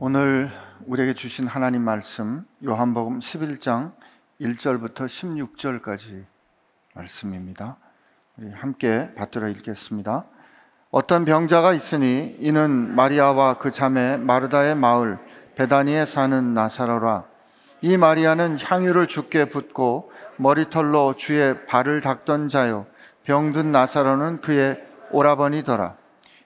오늘 우리에게 주신 하나님 말씀 요한복음 11장 1절부터 16절까지 말씀입니다. 우리 함께 받들어 읽겠습니다. 어떤 병자가 있으니 이는 마리아와 그 자매 마르다의 마을 베다니에 사는 나사로라. 이 마리아는 향유를 죽게 붓고 머리털로 주의 발을 닦던 자요. 병든 나사로는 그의 오라버니더라.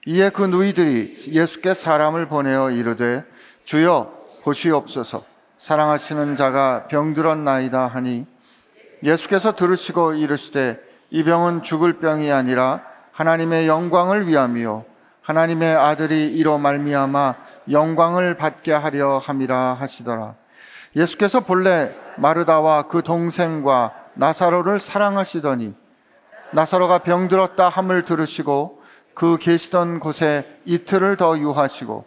이에 그 누이들이 예수께 사람을 보내어 이르되 주여 보시옵소서. 사랑하시는 자가 병들었나이다 하니. 예수께서 들으시고 이르시되 이 병은 죽을 병이 아니라 하나님의 영광을 위함이요. 하나님의 아들이 이로 말미암아 영광을 받게 하려 함이라 하시더라. 예수께서 본래 마르다와 그 동생과 나사로를 사랑하시더니 나사로가 병들었다 함을 들으시고 그 계시던 곳에 이틀을 더 유하시고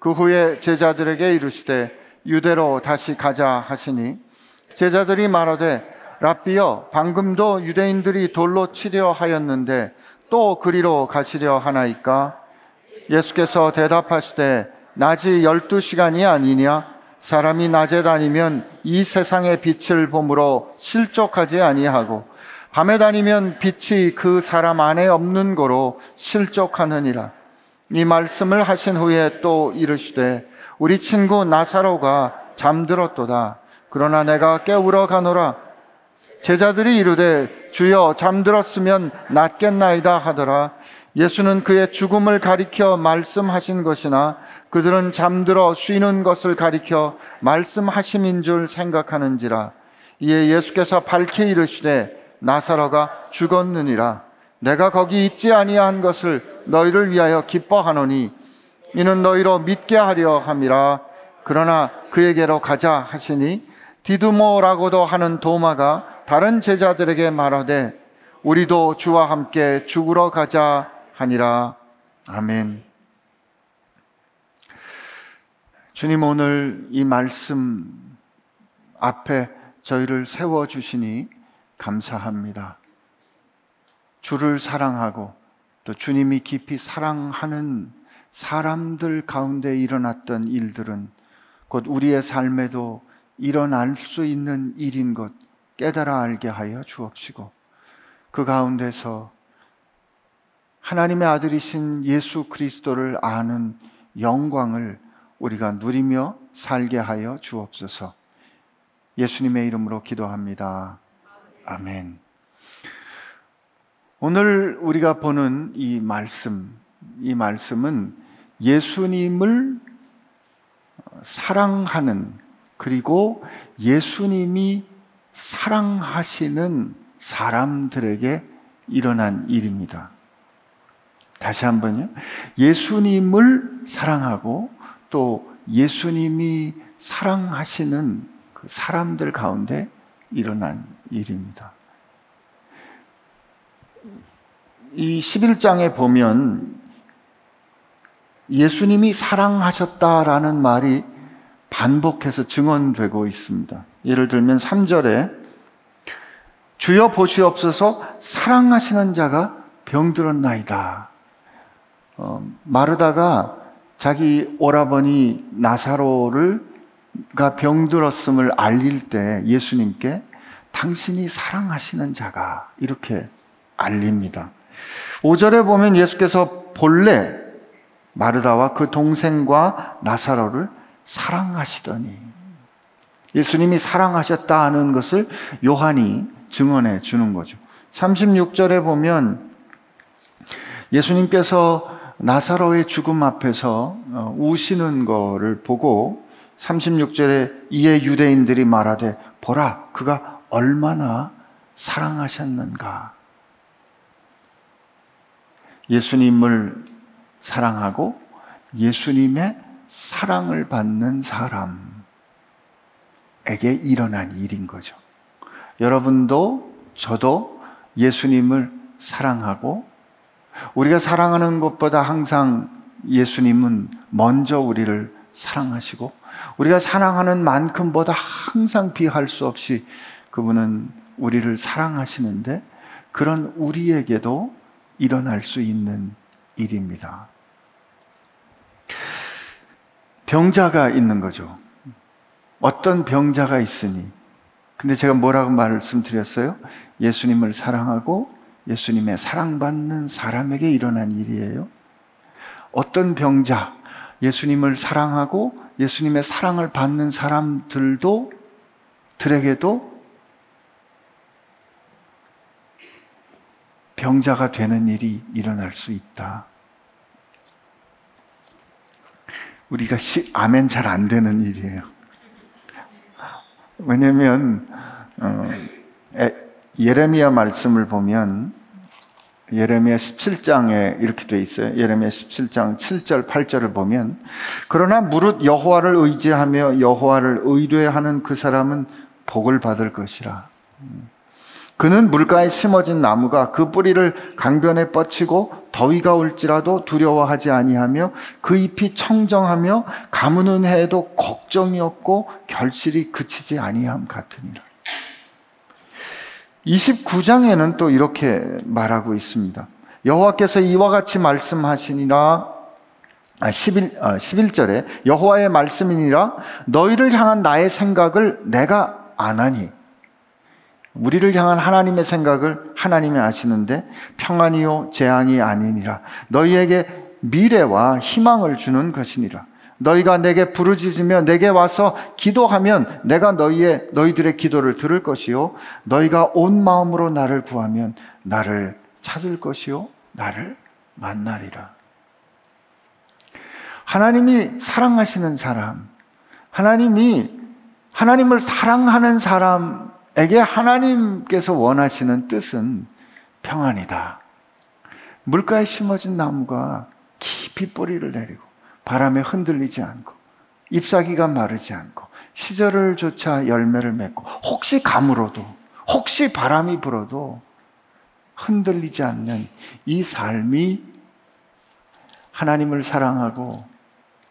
그 후에 제자들에게 이르시되 유대로 다시 가자 하시니 제자들이 말하되 랍비여 방금도 유대인들이 돌로 치려 하였는데 또 그리로 가시려 하나이까? 예수께서 대답하시되 낮이 열두 시간이 아니냐? 사람이 낮에 다니면 이 세상의 빛을 보므로 실족하지 아니하고 밤에 다니면 빛이 그 사람 안에 없는 거로 실족하느니라 이 말씀을 하신 후에 또 이르시되 우리 친구 나사로가 잠들었도다. 그러나 내가 깨우러 가노라. 제자들이 이르되 주여 잠들었으면 낫겠나이다 하더라. 예수는 그의 죽음을 가리켜 말씀하신 것이나 그들은 잠들어 쉬는 것을 가리켜 말씀하심인 줄 생각하는지라. 이에 예수께서 밝히 이르시되 나사로가 죽었느니라. 내가 거기 있지 아니한 것을 너희를 위하여 기뻐하노니 이는 너희로 믿게 하려 함이라. 그러나 그에게로 가자 하시니 디두모라고도 하는 도마가 다른 제자들에게 말하되 우리도 주와 함께 죽으러 가자 하니라. 아멘. 주님 오늘 이 말씀 앞에 저희를 세워 주시니 감사합니다. 주를 사랑하고 또 주님이 깊이 사랑하는 사람들 가운데 일어났던 일들은 곧 우리의 삶에도 일어날 수 있는 일인 것 깨달아 알게 하여 주옵시고 그 가운데서 하나님의 아들이신 예수 그리스도를 아는 영광을 우리가 누리며 살게 하여 주옵소서. 예수님의 이름으로 기도합니다. 아멘. 오늘 우리가 보는 이 말씀, 이 말씀은 예수님을 사랑하는 그리고 예수님이 사랑하시는 사람들에게 일어난 일입니다. 다시 한번요. 예수님을 사랑하고 또 예수님이 사랑하시는 그 사람들 가운데 일어난 일입니다. 이 11장에 보면 예수님이 사랑하셨다라는 말이 반복해서 증언되고 있습니다. 예를 들면 3절에 주여 보시옵소서 사랑하시는 자가 병들었나이다. 어, 마르다가 자기 오라버니 나사로를 가 병들었음을 알릴 때 예수님께 당신이 사랑하시는 자가 이렇게 알립니다. 5절에 보면 예수께서 본래 마르다와 그 동생과 나사로를 사랑하시더니 예수님이 사랑하셨다 하는 것을 요한이 증언해 주는 거죠. 36절에 보면 예수님께서 나사로의 죽음 앞에서 어, 우시는 거를 보고 36절에 이에 유대인들이 말하되 보라 그가 얼마나 사랑하셨는가 예수님을 사랑하고 예수님의 사랑을 받는 사람에게 일어난 일인 거죠. 여러분도 저도 예수님을 사랑하고 우리가 사랑하는 것보다 항상 예수님은 먼저 우리를 사랑하시고 우리가 사랑하는 만큼보다 항상 비할 수 없이 그분은 우리를 사랑하시는데 그런 우리에게도 일어날 수 있는 일입니다. 병자가 있는 거죠. 어떤 병자가 있으니. 근데 제가 뭐라고 말씀드렸어요? 예수님을 사랑하고 예수님의 사랑받는 사람에게 일어난 일이에요. 어떤 병자, 예수님을 사랑하고 예수님의 사랑을 받는 사람들도 들에게도 병자가 되는 일이 일어날 수 있다. 우리가 시, 아멘 잘 안 되는 일이에요. 왜냐면 어, 예레미야 말씀을 보면 예레미야 17장에 이렇게 돼 있어요. 예레미야 17장 7절 8절을 보면 그러나 무릇 여호와를 의지하며 여호와를 의뢰하는 그 사람은 복을 받을 것이라. 그는 물가에 심어진 나무가 그 뿌리를 강변에 뻗치고 더위가 올지라도 두려워하지 아니하며 그 잎이 청정하며 가무는 해에도 걱정이 없고 결실이 그치지 아니함 같으니라. 29장에는 또 이렇게 말하고 있습니다. 여호와께서 이와 같이 말씀하시니라. 11, 아, 11절에 아, 여호와의 말씀이니라. 너희를 향한 나의 생각을 내가 아나니. 우리를 향한 하나님의 생각을 하나님이 아시는데 평안이요 재앙이 아니니라. 너희에게 미래와 희망을 주는 것이니라 너희가 내게 부르짖으며 내게 와서 기도하면 내가 너희의 너희들의 기도를 들을 것이요 너희가 온 마음으로 나를 구하면 나를 찾을 것이요 나를 만나리라. 하나님이 사랑하시는 사람, 하나님이 하나님을 사랑하는 사람에게 하나님께서 원하시는 뜻은 평안이다. 물가에 심어진 나무가 깊이 뿌리를 내리고 바람에 흔들리지 않고 잎사귀가 마르지 않고 시절을 조차 열매를 맺고 혹시 가물어도 혹시 바람이 불어도 흔들리지 않는 이 삶이 하나님을 사랑하고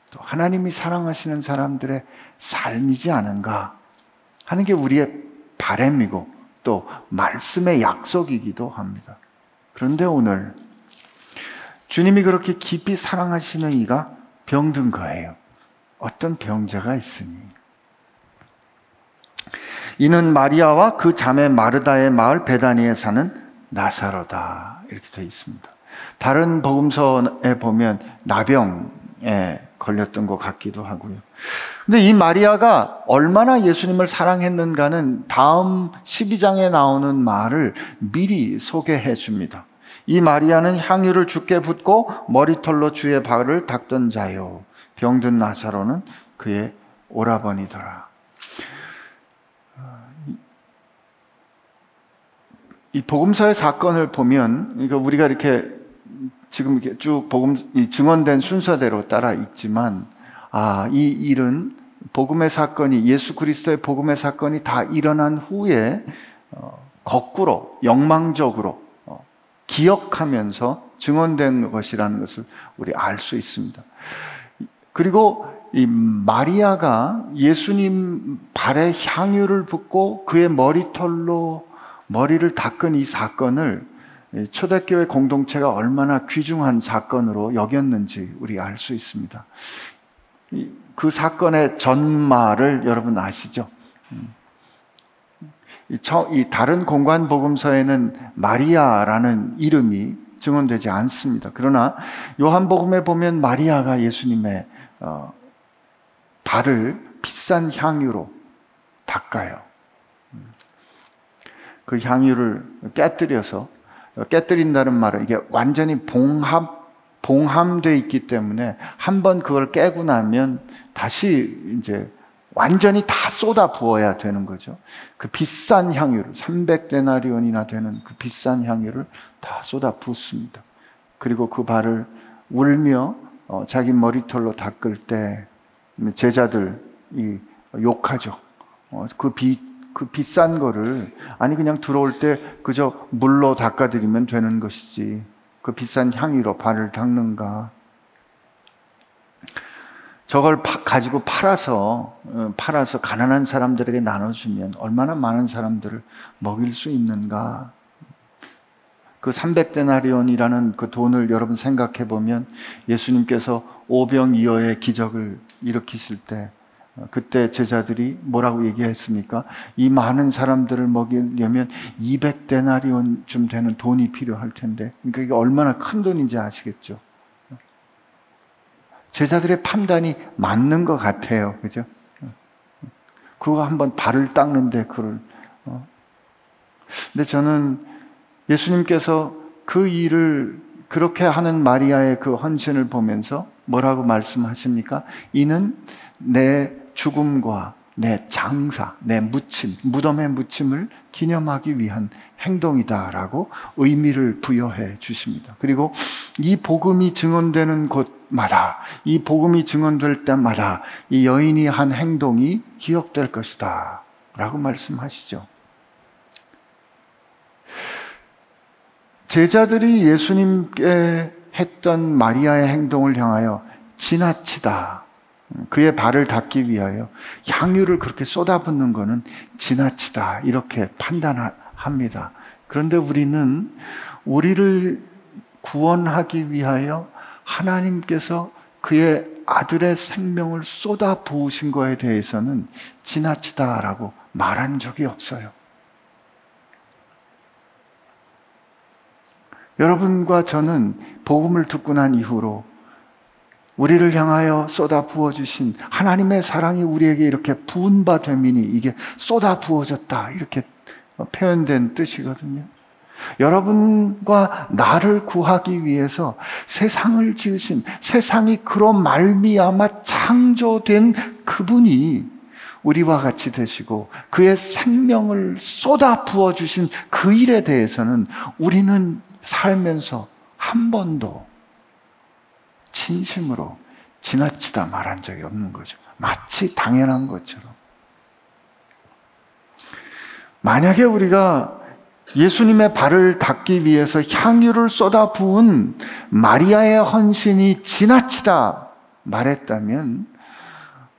또 하나님이 사랑하시는 사람들의 삶이지 않은가 하는 게 우리의 바램이고 또 말씀의 약속이기도 합니다. 그런데 오늘 주님이 그렇게 깊이 사랑하시는 이가 병든 거예요. 어떤 병자가 있으니. 이는 마리아와 그 자매 마르다의 마을 베다니에 사는 나사로다. 이렇게 되어 있습니다. 다른 복음서에 보면 나병에 걸렸던 것 같기도 하고요. 근데 이 마리아가 얼마나 예수님을 사랑했는가는 다음 12장에 나오는 말을 미리 소개해 줍니다. 이 마리아는 향유를 죽게 붓고 머리털로 주의 발을 닦던 자요. 병든 나사로는 그의 오라버니더라. 이 복음서의 사건을 보면, 우리가 이렇게 지금 이렇게 쭉 복음 증언된 순서대로 따라 있지만, 아, 이 일은 복음의 사건이 예수 그리스도의 복음의 사건이 다 일어난 후에 어, 거꾸로 영망적으로 기억하면서 증언된 것이라는 것을 우리 알 수 있습니다. 그리고 이 마리아가 예수님 발에 향유를 붓고 그의 머리털로 머리를 닦은 이 사건을 초대교회 공동체가 얼마나 귀중한 사건으로 여겼는지 우리 알 수 있습니다. 그 사건의 전말을 여러분 아시죠? 음. 이 다른 공관 복음서에는 마리아라는 이름이 증언되지 않습니다. 그러나 요한복음에 보면 마리아가 예수님의 어, 발을 비싼 향유로 닦아요. 그 향유를 깨뜨려서 깨뜨린다는 말은 이게 완전히 봉합 봉함돼 있기 때문에 한 번 그걸 깨고 나면 다시 이제 완전히 다 쏟아 부어야 되는 거죠. 그 비싼 향유를 300데나리온이나 되는 그 비싼 향유를 다 쏟아 붓습니다. 그리고 그 발을 울며 어, 자기 머리털로 닦을 때 제자들이 욕하죠. 어, 그 비, 그 비싼 거를 아니 그냥 들어올 때 그저 물로 닦아드리면 되는 것이지 그 비싼 향유로 발을 닦는가 저걸 파, 가지고 팔아서 어, 팔아서 가난한 사람들에게 나눠주면 얼마나 많은 사람들을 먹일 수 있는가? 그그 300데나리온이라는 그 돈을 여러분 생각해 보면 예수님께서 오병이어의 기적을 일으키실 때 어, 그때 제자들이 뭐라고 얘기했습니까? 이 많은 사람들을 먹이려면 200데나리온쯤 되는 돈이 필요할 텐데. 그러니까 이게 얼마나 큰 돈인지 아시겠죠? 제자들의 판단이 맞는 것 같아요. 그죠? 그거 한번 발을 닦는데 그걸. 어. 근데 저는 예수님께서 그 일을 그렇게 하는 마리아의 그 헌신을 보면서 뭐라고 말씀하십니까? 이는 내 죽음과 내 장사, 내 묻힘, 무덤의 묻힘을 기념하기 위한 행동이다라고 의미를 부여해 주십니다. 그리고 이 복음이 증언되는 곳마다, 이 복음이 증언될 때마다 이 여인이 한 행동이 기억될 것이다. 라고 말씀하시죠. 제자들이 예수님께 했던 마리아의 행동을 향하여 지나치다. 그의 발을 닦기 위하여 향유를 그렇게 쏟아붓는 것은 지나치다. 이렇게 판단합니다. 그런데 우리는 우리를 구원하기 위하여 하나님께서 그의 아들의 생명을 쏟아 부으신 거에 대해서는 지나치다라고 말한 적이 없어요. 여러분과 저는 복음을 듣고 난 이후로 우리를 향하여 쏟아 부어 주신 하나님의 사랑이 우리에게 이렇게 부은 바 되미니 이게 쏟아 부어졌다. 이렇게 표현된 뜻이거든요. 여러분과 나를 구하기 위해서 세상을 지으신 세상이 그로 말미암아 창조된 그분이 우리와 같이 되시고 그의 생명을 쏟아 부어 주신 그 일에 대해서는 우리는 살면서 한 번도 진심으로 지나치다 말한 적이 없는 거죠. 마치 당연한 것처럼. 만약에 우리가 예수님의 발을 닦기 위해서 향유를 쏟아 부은 마리아의 헌신이 지나치다 말했다면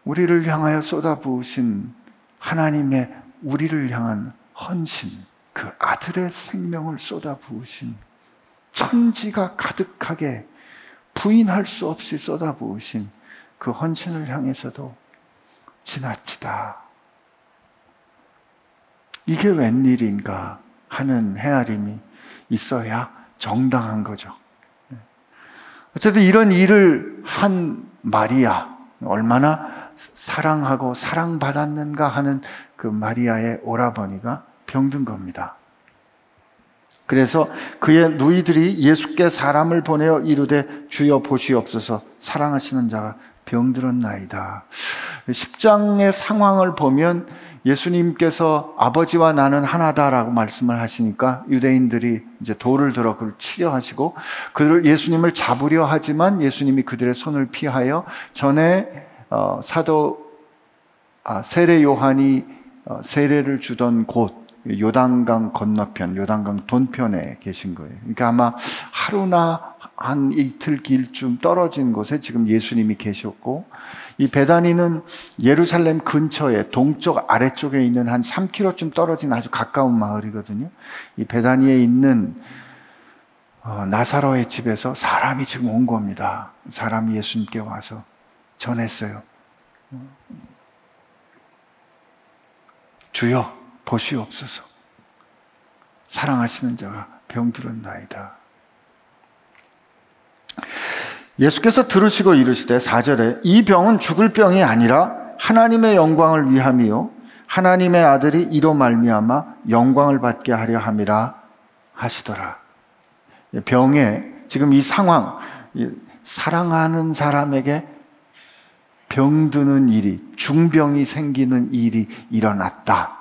우리를 향하여 쏟아 부으신 하나님의 우리를 향한 헌신, 그 아들의 생명을 쏟아 부으신 천지가 가득하게 부인할 수 없이 쏟아부으신 그 헌신을 향해서도 지나치다. 이게 웬일인가 하는 헤아림이 있어야 정당한 거죠. 어쨌든 이런 일을 한 마리아, 얼마나 사랑하고 사랑받았는가 하는 그 마리아의 오라버니가 병든 겁니다. 그래서 그의 누이들이 예수께 사람을 보내어 이르되 주여 보시옵소서 사랑하시는 자가 병들었나이다. 10장의 상황을 보면 예수님께서 아버지와 나는 하나다라고 말씀을 하시니까 유대인들이 이제 돌을 들어 그를 치려 하시고 그를 예수님을 잡으려 하지만 예수님이 그들의 손을 피하여 전에 어, 사도 아, 세례 요한이 어, 세례를 주던 곳 요단강 건너편, 요단강 돈편에 계신 거예요. 그러니까 아마 하루나 한 이틀 길쯤 떨어진 곳에 지금 예수님이 계셨고, 이 베다니는 예루살렘 근처에 동쪽 아래쪽에 있는 한 3km쯤 떨어진 아주 가까운 마을이거든요. 이 베다니에 있는 어, 나사로의 집에서 사람이 지금 온 겁니다. 사람이 예수님께 와서 전했어요. 주여, 보시옵소서. 사랑하시는 자가 병들었나이다. 예수께서 들으시고 이르시되 4절에 이 병은 죽을 병이 아니라 하나님의 영광을 위함이요 하나님의 아들이 이로 말미암아 영광을 받게 하려 함이라 하시더라. 병에 지금 이 상황 사랑하는 사람에게 병드는 일이 중병이 생기는 일이 일어났다.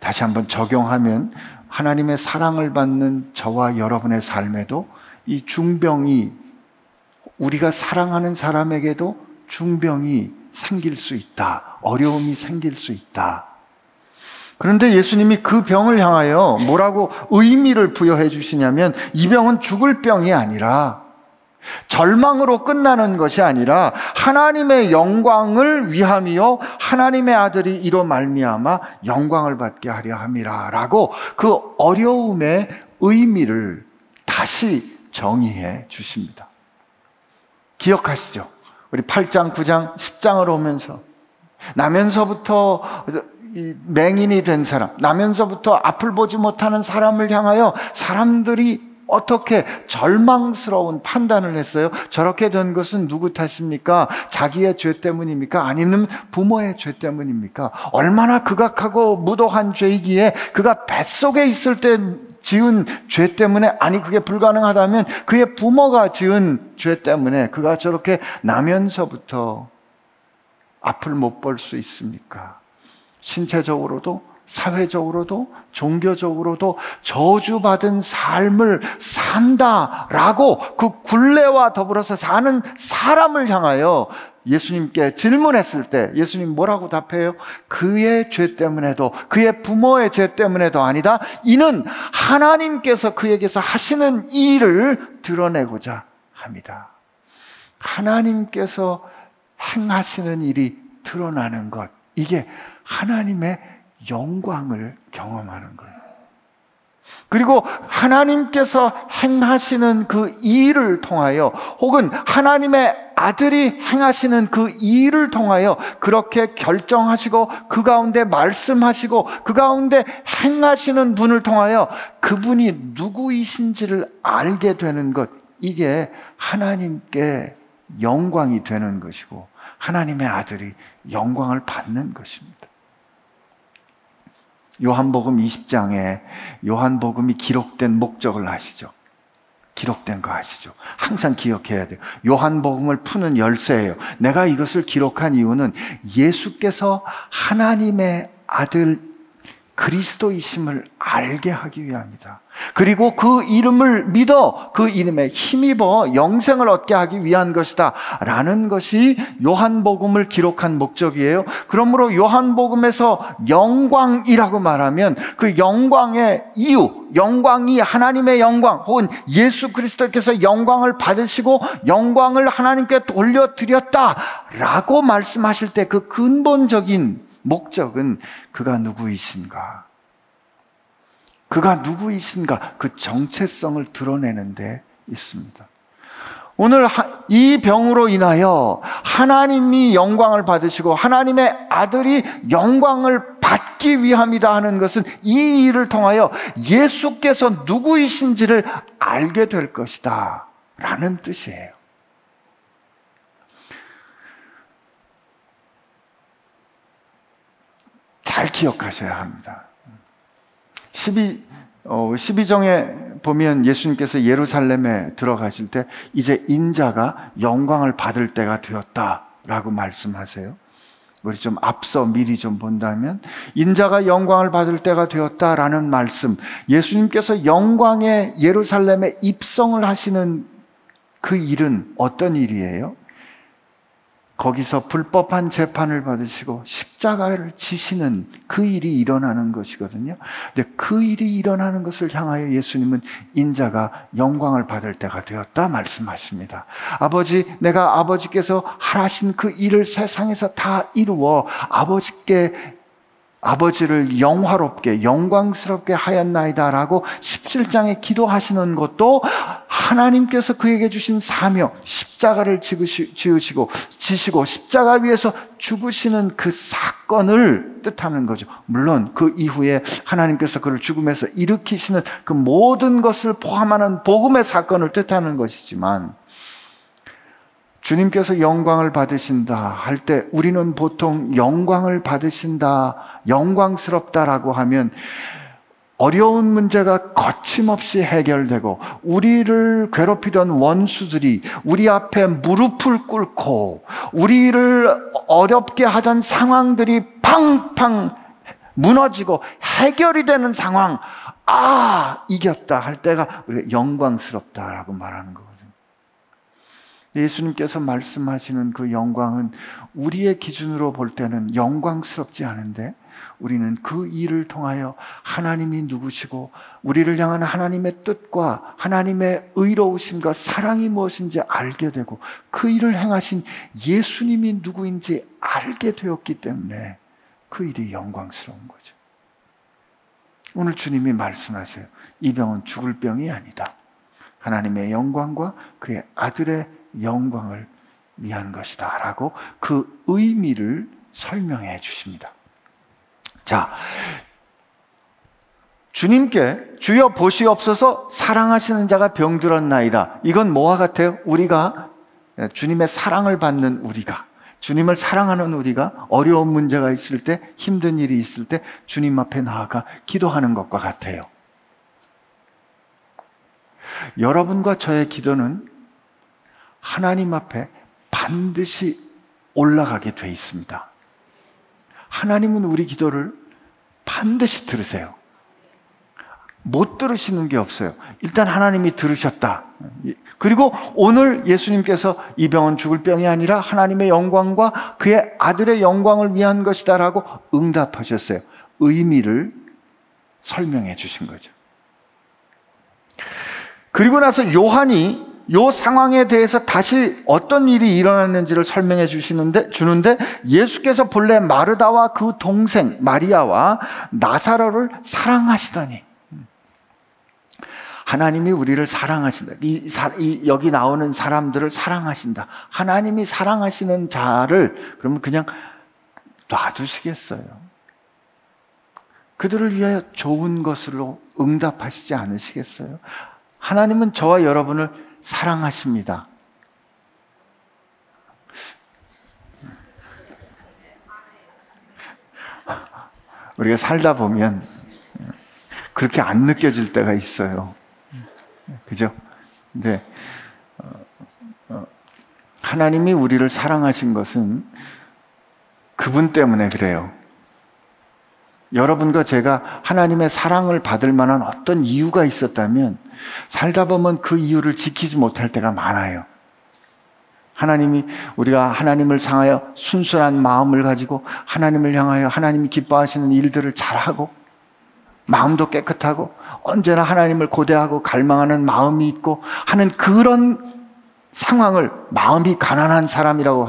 다시 한번 적용하면 하나님의 사랑을 받는 저와 여러분의 삶에도 이 중병이 우리가 사랑하는 사람에게도 중병이 생길 수 있다. 어려움이 생길 수 있다. 그런데 예수님이 그 병을 향하여 뭐라고 의미를 부여해 주시냐면 이 병은 죽을 병이 아니라 절망으로 끝나는 것이 아니라 하나님의 영광을 위함이요 하나님의 아들이 이로 말미암아 영광을 받게 하려 함이라라고 그 어려움의 의미를 다시 정의해 주십니다. 기억하시죠? 우리 8장, 9장, 10장을 오면서 나면서부터 맹인이 된 사람, 나면서부터 앞을 보지 못하는 사람을 향하여 사람들이 어떻게 절망스러운 판단을 했어요? 저렇게 된 것은 누구 탓입니까? 자기의 죄 때문입니까? 아니면 부모의 죄 때문입니까? 얼마나 극악하고 무도한 죄이기에 그가 뱃속에 있을 때 지은 죄 때문에 아니 그게 불가능하다면 그의 부모가 지은 죄 때문에 그가 저렇게 나면서부터 앞을 못 볼 수 있습니까? 신체적으로도 사회적으로도 종교적으로도 저주받은 삶을 산다라고 그 굴레와 더불어서 사는 사람을 향하여 예수님께 질문했을 때 예수님 뭐라고 답해요? 그의 죄 때문에도 그의 부모의 죄 때문에도 아니다. 이는 하나님께서 그에게서 하시는 일을 드러내고자 합니다. 하나님께서 행하시는 일이 드러나는 것. 이게 하나님의 영광을 경험하는 거예요. 그리고 하나님께서 행하시는 그 일을 통하여 혹은 하나님의 아들이 행하시는 그 일을 통하여 그렇게 결정하시고 그 가운데 말씀하시고 그 가운데 행하시는 분을 통하여 그분이 누구이신지를 알게 되는 것 이게 하나님께 영광이 되는 것이고 하나님의 아들이 영광을 받는 것입니다. 요한복음 20장에 요한복음이 기록된 목적을 아시죠? 기록된 거 아시죠? 항상 기억해야 돼요. 요한복음을 푸는 열쇠예요. 내가 이것을 기록한 이유는 예수께서 하나님의 아들 그리스도이심을 알게 하기 위함이다. 그리고 그 이름을 믿어 그 이름에 힘입어 영생을 얻게 하기 위한 것이다. 라는 것이 요한복음을 기록한 목적이에요. 그러므로 요한복음에서 영광이라고 말하면 그 영광의 이유, 영광이 하나님의 영광 혹은 예수 그리스도께서 영광을 받으시고 영광을 하나님께 돌려드렸다. 라고 말씀하실 때 그 근본적인 목적은 그가 누구이신가? 그가 누구이신가? 그 정체성을 드러내는 데 있습니다. 오늘 이 병으로 인하여 하나님이 영광을 받으시고 하나님의 아들이 영광을 받기 위함이다 하는 것은 이 일을 통하여 예수께서 누구이신지를 알게 될 것이다. 라는 뜻이에요. 잘 기억하셔야 합니다. 12, 어, 12정에 보면 예수님께서 예루살렘에 들어가실 때 이제 인자가 영광을 받을 때가 되었다라고 말씀하세요. 우리 좀 앞서 미리 좀 본다면 인자가 영광을 받을 때가 되었다라는 말씀. 예수님께서 영광의 예루살렘에 입성을 하시는 그 일은 어떤 일이에요? 거기서 불법한 재판을 받으시고 십자가를 지시는 그 일이 일어나는 것이거든요. 근데 그 일이 일어나는 것을 향하여 예수님은 인자가 영광을 받을 때가 되었다 말씀하십니다. 아버지, 내가 아버지께서 하라신 그 일을 세상에서 다 이루어 아버지께 아버지를 영화롭게 영광스럽게 하였나이다라고 17장에 기도하시는 것도 하나님께서 그에게 주신 사명 십자가를 지으시고 지시고 십자가 위에서 죽으시는 그 사건을 뜻하는 거죠. 물론 그 이후에 하나님께서 그를 죽음에서 일으키시는 그 모든 것을 포함하는 복음의 사건을 뜻하는 것이지만 주님께서 영광을 받으신다 할 때 우리는 보통 영광을 받으신다, 영광스럽다라고 하면 어려운 문제가 거침없이 해결되고 우리를 괴롭히던 원수들이 우리 앞에 무릎을 꿇고 우리를 어렵게 하던 상황들이 팡팡 무너지고 해결이 되는 상황, 아, 이겼다 할 때가 영광스럽다라고 말하는 거거든요. 예수님께서 말씀하시는 그 영광은 우리의 기준으로 볼 때는 영광스럽지 않은데 우리는 그 일을 통하여 하나님이 누구시고 우리를 향한 하나님의 뜻과 하나님의 의로우심과 사랑이 무엇인지 알게 되고 그 일을 행하신 예수님이 누구인지 알게 되었기 때문에 그 일이 영광스러운 거죠. 오늘 주님이 말씀하세요. 이 병은 죽을 병이 아니다. 하나님의 영광과 그의 아들의 영광을 위한 것이다. 라고 그 의미를 설명해 주십니다. 자, 주님께 주여 보시옵소서 사랑하시는 자가 병들었나이다. 이건 뭐와 같아요? 우리가 주님의 사랑을 받는 우리가 주님을 사랑하는 우리가 어려운 문제가 있을 때 힘든 일이 있을 때 주님 앞에 나아가 기도하는 것과 같아요. 여러분과 저의 기도는 하나님 앞에 반드시 올라가게 돼 있습니다. 하나님은 우리 기도를 반드시 들으세요. 못 들으시는 게 없어요. 일단 하나님이 들으셨다. 그리고 오늘 예수님께서 이 병은 죽을 병이 아니라 하나님의 영광과 그의 아들의 영광을 위한 것이다라고 응답하셨어요. 의미를 설명해 주신 거죠. 그리고 나서 요한이 요 상황에 대해서 다시 어떤 일이 일어났는지를 설명해 주시는데 주는데 예수께서 본래 마르다와 그 동생 마리아와 나사로를 사랑하시더니 하나님이 우리를 사랑하신다. 이, 이, 여기 나오는 사람들을 사랑하신다. 하나님이 사랑하시는 자를 그러면 그냥 놔두시겠어요. 그들을 위하여 좋은 것으로 응답하시지 않으시겠어요? 하나님은 저와 여러분을 사랑하십니다. 우리가 살다 보면 그렇게 안 느껴질 때가 있어요. 그죠? 근데 어, 어, 하나님이 우리를 사랑하신 것은 그분 때문에 그래요. 여러분과 제가 하나님의 사랑을 받을 만한 어떤 이유가 있었다면 살다 보면 그 이유를 지키지 못할 때가 많아요. 하나님이 우리가 하나님을 상하여 순수한 마음을 가지고 하나님을 향하여 하나님이 기뻐하시는 일들을 잘하고 마음도 깨끗하고 언제나 하나님을 고대하고 갈망하는 마음이 있고 하는 그런 상황을 마음이 가난한 사람이라고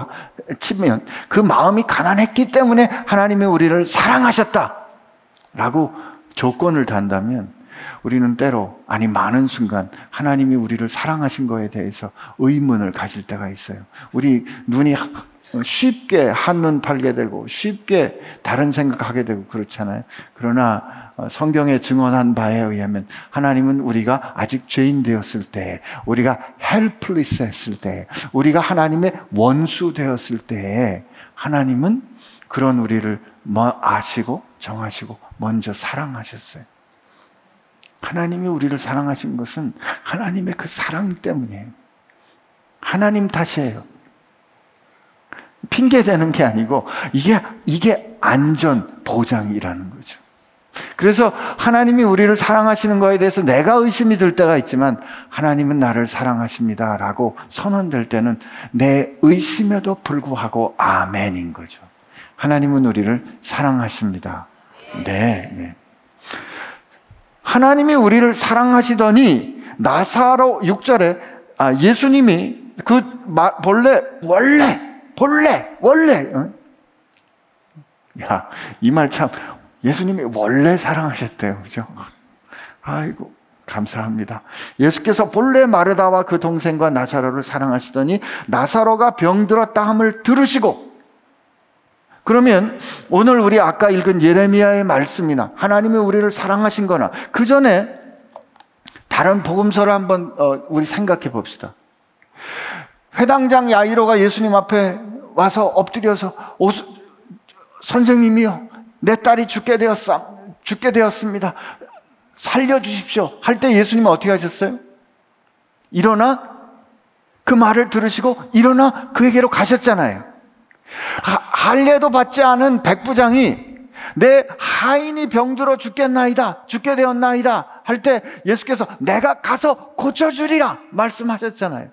치면 그 마음이 가난했기 때문에 하나님이 우리를 사랑하셨다. 라고 조건을 단다면 우리는 때로 아니 많은 순간 하나님이 우리를 사랑하신 거에 대해서 의문을 가질 때가 있어요. 우리 눈이 쉽게 한눈 팔게 되고 쉽게 다른 생각하게 되고 그렇잖아요. 그러나 어, 성경에 증언한 바에 의하면 하나님은 우리가 아직 죄인 되었을 때, 우리가 helpless 했을 때, 우리가 하나님의 원수 되었을 때 하나님은 그런 우리를 미리 아시고 정하시고 먼저 사랑하셨어요. 하나님이 우리를 사랑하신 것은 하나님의 그 사랑 때문이에요. 하나님 탓이에요. 핑계 대는 게 아니고 이게 이게 안전 보장이라는 거죠. 그래서 하나님이 우리를 사랑하시는 거에 대해서 내가 의심이 들 때가 있지만 하나님은 나를 사랑하십니다라고 선언될 때는 내 의심에도 불구하고 아멘인 거죠. 하나님은 우리를 사랑하십니다. 네, 네. 하나님이 우리를 사랑하시더니 나사로 6절에 아, 예수님이 그 본래 원래 본래 원래 어? 야, 이 말 참 예수님이 원래 사랑하셨대요. 그죠? 아이고 감사합니다. 예수께서 본래 마르다와 그 동생과 나사로를 사랑하시더니 나사로가 병들었다 함을 들으시고 그러면 오늘 우리 아까 읽은 예레미야의 말씀이나 하나님이 우리를 사랑하신 거나 그 전에 다른 복음서를 한번 어, 우리 생각해 봅시다. 회당장 야이로가 예수님 앞에 와서 엎드려서 선생님이요 내 딸이 죽게 되었사 죽게 되었습니다. 살려 주십시오. 할 때 예수님은 어떻게 하셨어요? 일어나 그 말을 들으시고 일어나 그에게로 가셨잖아요. 할례도 받지 않은 백부장이 내 하인이 병들어 죽겠나이다, 죽게 되었나이다 할 때 예수께서 내가 가서 고쳐주리라 말씀하셨잖아요.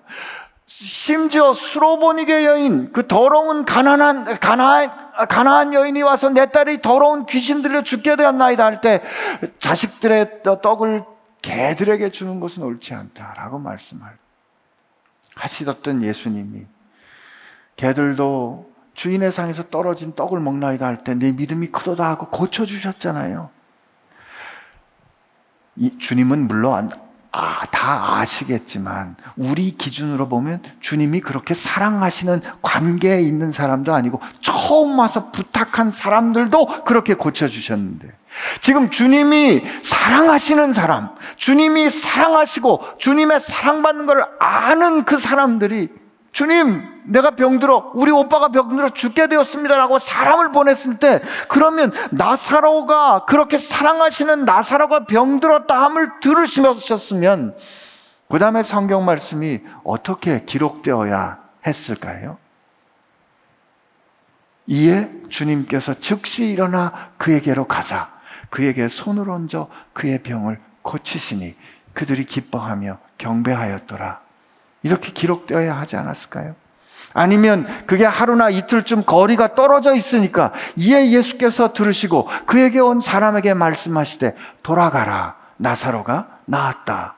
심지어 수로보니게 여인, 그 더러운 가난한, 가나안, 가나안 여인이 와서 내 딸이 더러운 귀신 들려 죽게 되었나이다 할 때 자식들의 떡을 개들에게 주는 것은 옳지 않다라고 말씀을 하시던 예수님이 개들도 주인의 상에서 떨어진 떡을 먹나이다 할 때 내 믿음이 크도다 하고 고쳐주셨잖아요. 이 주님은 물론 아, 다 아시겠지만 우리 기준으로 보면 주님이 그렇게 사랑하시는 관계에 있는 사람도 아니고 처음 와서 부탁한 사람들도 그렇게 고쳐주셨는데 지금 주님이 사랑하시는 사람, 주님이 사랑하시고 주님의 사랑받는 걸 아는 그 사람들이 주님, 내가 병들어, 우리 오빠가 병들어 죽게 되었습니다라고 사람을 보냈을 때, 그러면 나사로가 그렇게 사랑하시는 나사로가 병들었다 함을 들으시셨으면, 그 다음에 성경 말씀이 어떻게 기록되어야 했을까요? 이에 주님께서 즉시 일어나 그에게로 가사 그에게 손을 얹어 그의 병을 고치시니 그들이 기뻐하며 경배하였더라. 이렇게 기록되어야 하지 않았을까요? 아니면 그게 하루나 이틀쯤 거리가 떨어져 있으니까 이에 예수께서 들으시고 그에게 온 사람에게 말씀하시되 돌아가라 나사로가 나았다.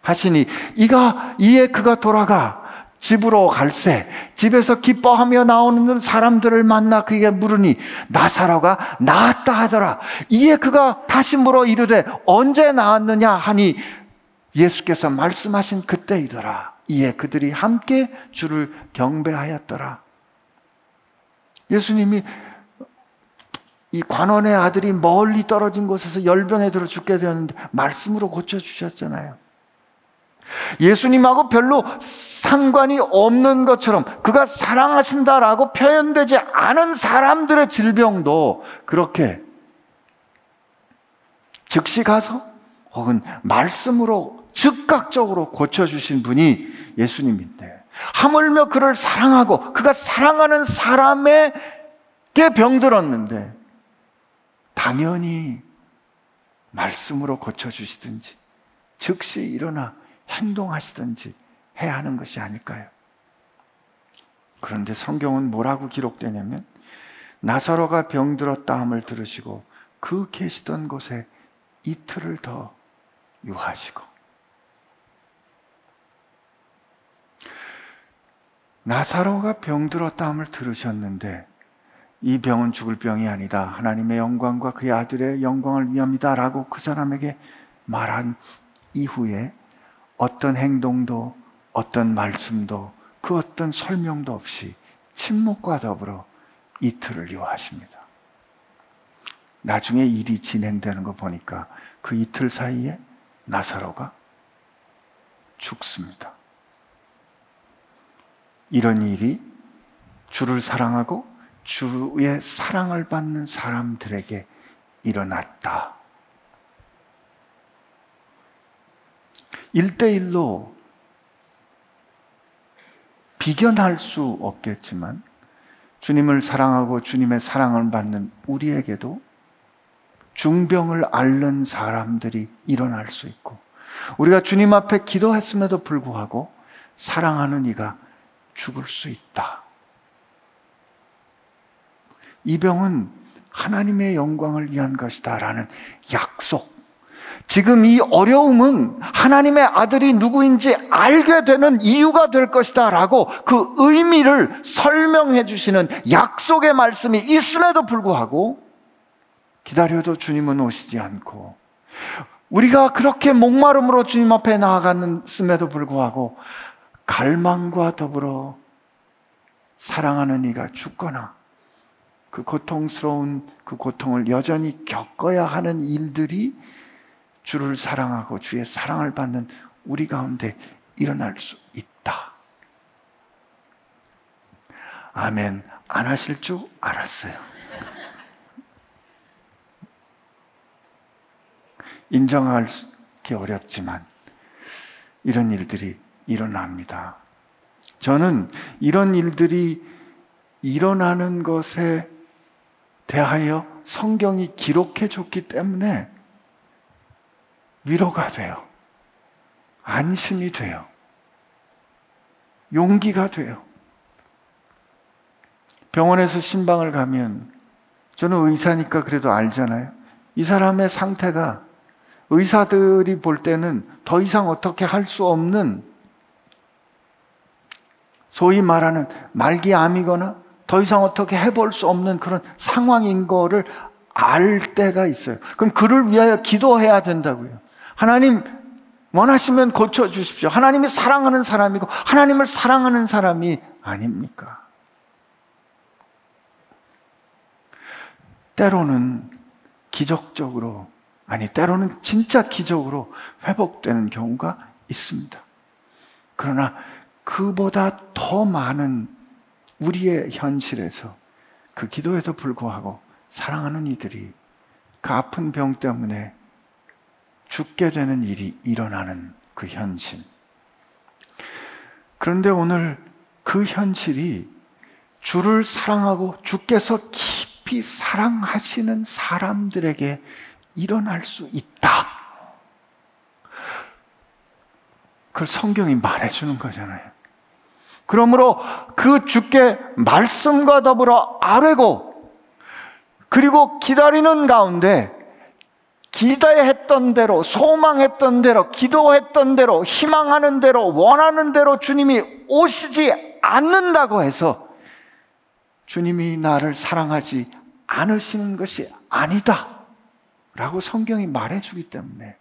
하시니 이가 이에 그가 돌아가 집으로 갈새 집에서 기뻐하며 나오는 사람들을 만나 그에게 물으니 나사로가 나았다 하더라. 이에 그가 다시 물어 이르되 언제 나았느냐? 하니 예수께서 말씀하신 그때이더라 이에 그들이 함께 주를 경배하였더라. 예수님이 이 관원의 아들이 멀리 떨어진 곳에서 열병에 들어 죽게 되었는데 말씀으로 고쳐 주셨잖아요. 예수님하고 별로 상관이 없는 것처럼 그가 사랑하신다라고 표현되지 않은 사람들의 질병도 그렇게 즉시 가서 혹은 말씀으로 즉각적으로 고쳐주신 분이 예수님인데 하물며 그를 사랑하고 그가 사랑하는 사람에게 병들었는데 당연히 말씀으로 고쳐주시든지 즉시 일어나 행동하시든지 해야 하는 것이 아닐까요? 그런데 성경은 뭐라고 기록되냐면 나사로가 병들었다 함을 들으시고 그 계시던 곳에 이틀을 더 유하시고 나사로가 병들었다함을 들으셨는데 이 병은 죽을 병이 아니다. 하나님의 영광과 그의 아들의 영광을 위함이다. 라고 그 사람에게 말한 이후에 어떤 행동도 어떤 말씀도 그 어떤 설명도 없이 침묵과 더불어 이틀을 요하십니다. 나중에 일이 진행되는 거 보니까 그 이틀 사이에 나사로가 죽습니다. 이런 일이 주를 사랑하고 주의 사랑을 받는 사람들에게 일어났다. 1대1로 비견할 수 없겠지만 주님을 사랑하고 주님의 사랑을 받는 우리에게도 중병을 앓는 사람들이 일어날 수 있고 우리가 주님 앞에 기도했음에도 불구하고 사랑하는 이가 죽을 수 있다. 이 병은 하나님의 영광을 위한 것이다. 라는 약속. 지금 이 어려움은 하나님의 아들이 누구인지 알게 되는 이유가 될 것이다. 라고 그 의미를 설명해 주시는 약속의 말씀이 있음에도 불구하고 기다려도 주님은 오시지 않고 우리가 그렇게 목마름으로 주님 앞에 나아갔음에도 불구하고 갈망과 더불어 사랑하는 이가 죽거나 그 고통스러운 그 고통을 여전히 겪어야 하는 일들이 주를 사랑하고 주의 사랑을 받는 우리 가운데 일어날 수 있다. 아멘. 안 하실 줄 알았어요. 인정하기 어렵지만 이런 일들이 일어납니다. 저는 이런 일들이 일어나는 것에 대하여 성경이 기록해 줬기 때문에 위로가 돼요. 안심이 돼요. 용기가 돼요. 병원에서 신방을 가면 저는 의사니까 그래도 알잖아요. 이 사람의 상태가 의사들이 볼 때는 더 이상 어떻게 할 수 없는 소위 말하는 말기암이거나 더 이상 어떻게 해볼 수 없는 그런 상황인 거를 알 때가 있어요. 그럼 그를 위하여 기도해야 된다고요. 하나님, 원하시면 고쳐 주십시오. 하나님이 사랑하는 사람이고 하나님을 사랑하는 사람이 아닙니까? 때로는 기적적으로 아니 때로는 진짜 기적으로 회복되는 경우가 있습니다. 그러나 그보다 더 많은 우리의 현실에서 그 기도에도 불구하고 사랑하는 이들이 그 아픈 병 때문에 죽게 되는 일이 일어나는 그 현실. 그런데 오늘 그 현실이 주를 사랑하고 주께서 깊이 사랑하시는 사람들에게 일어날 수 있다. 그걸 성경이 말해주는 거잖아요. 그러므로 그 주께 말씀과 더불어 아뢰고 그리고 기다리는 가운데 기대했던 대로, 소망했던 대로, 기도했던 대로, 희망하는 대로, 원하는 대로 주님이 오시지 않는다고 해서 주님이 나를 사랑하지 않으시는 것이 아니다. 라고 성경이 말해주기 때문에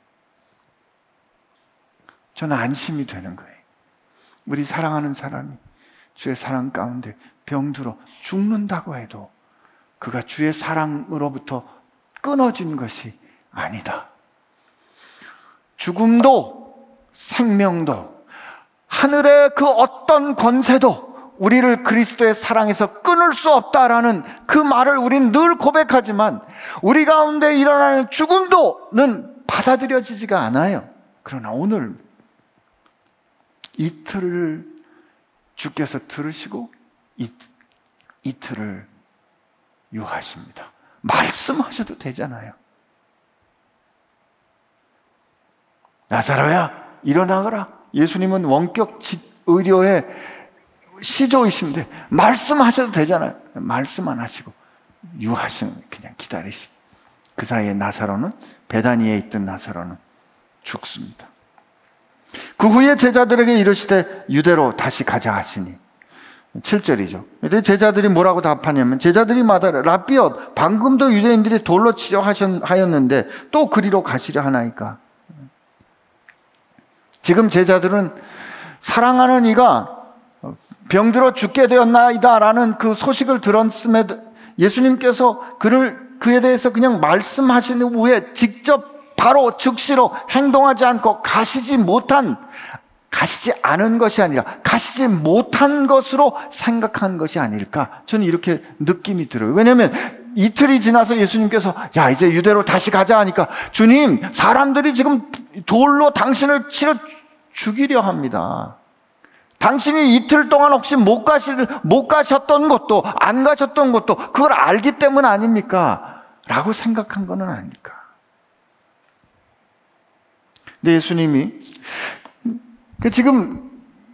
저는 안심이 되는 거예요. 우리 사랑하는 사람이 주의 사랑 가운데 병들어 죽는다고 해도 그가 주의 사랑으로부터 끊어진 것이 아니다. 죽음도 생명도 하늘의 그 어떤 권세도 우리를 그리스도의 사랑에서 끊을 수 없다라는 그 말을 우리는 늘 고백하지만 우리 가운데 일어나는 죽음도는 받아들여지지가 않아요. 그러나 오늘 이틀을 주께서 들으시고 이, 이틀을 유하십니다. 말씀하셔도 되잖아요. 나사로야, 일어나거라. 예수님은 원격 의료의 시조이신데 말씀하셔도 되잖아요. 말씀 안 하시고 유하시는 그냥 기다리시. 그 사이에 나사로는 베다니에 있던 나사로는 죽습니다. 그 후에 제자들에게 이르시되 유대로 다시 가자 하시니 7절이죠. 근데 제자들이 뭐라고 답하냐면 제자들이 마다를 라비엇 방금도 유대인들이 돌로 치려 하였는데 또 그리로 가시려 하나이까. 지금 제자들은 사랑하는 이가 병들어 죽게 되었나이다라는 그 소식을 들었음에 예수님께서 그를 그에 대해서 그냥 말씀하신 후에 직접 바로 즉시로 행동하지 않고 가시지 못한 가시지 않은 것이 아니라 가시지 못한 것으로 생각한 것이 아닐까 저는 이렇게 느낌이 들어요. 왜냐하면 이틀이 지나서 예수님께서 야 이제 유대로 다시 가자 하니까 주님 사람들이 지금 돌로 당신을 치러 죽이려 합니다. 당신이 이틀 동안 혹시 못 가실 못 가셨던 것도 안 가셨던 것도 그걸 알기 때문 아닙니까? 라고 생각한 것은 아닐까? 근데 예수님이 그 지금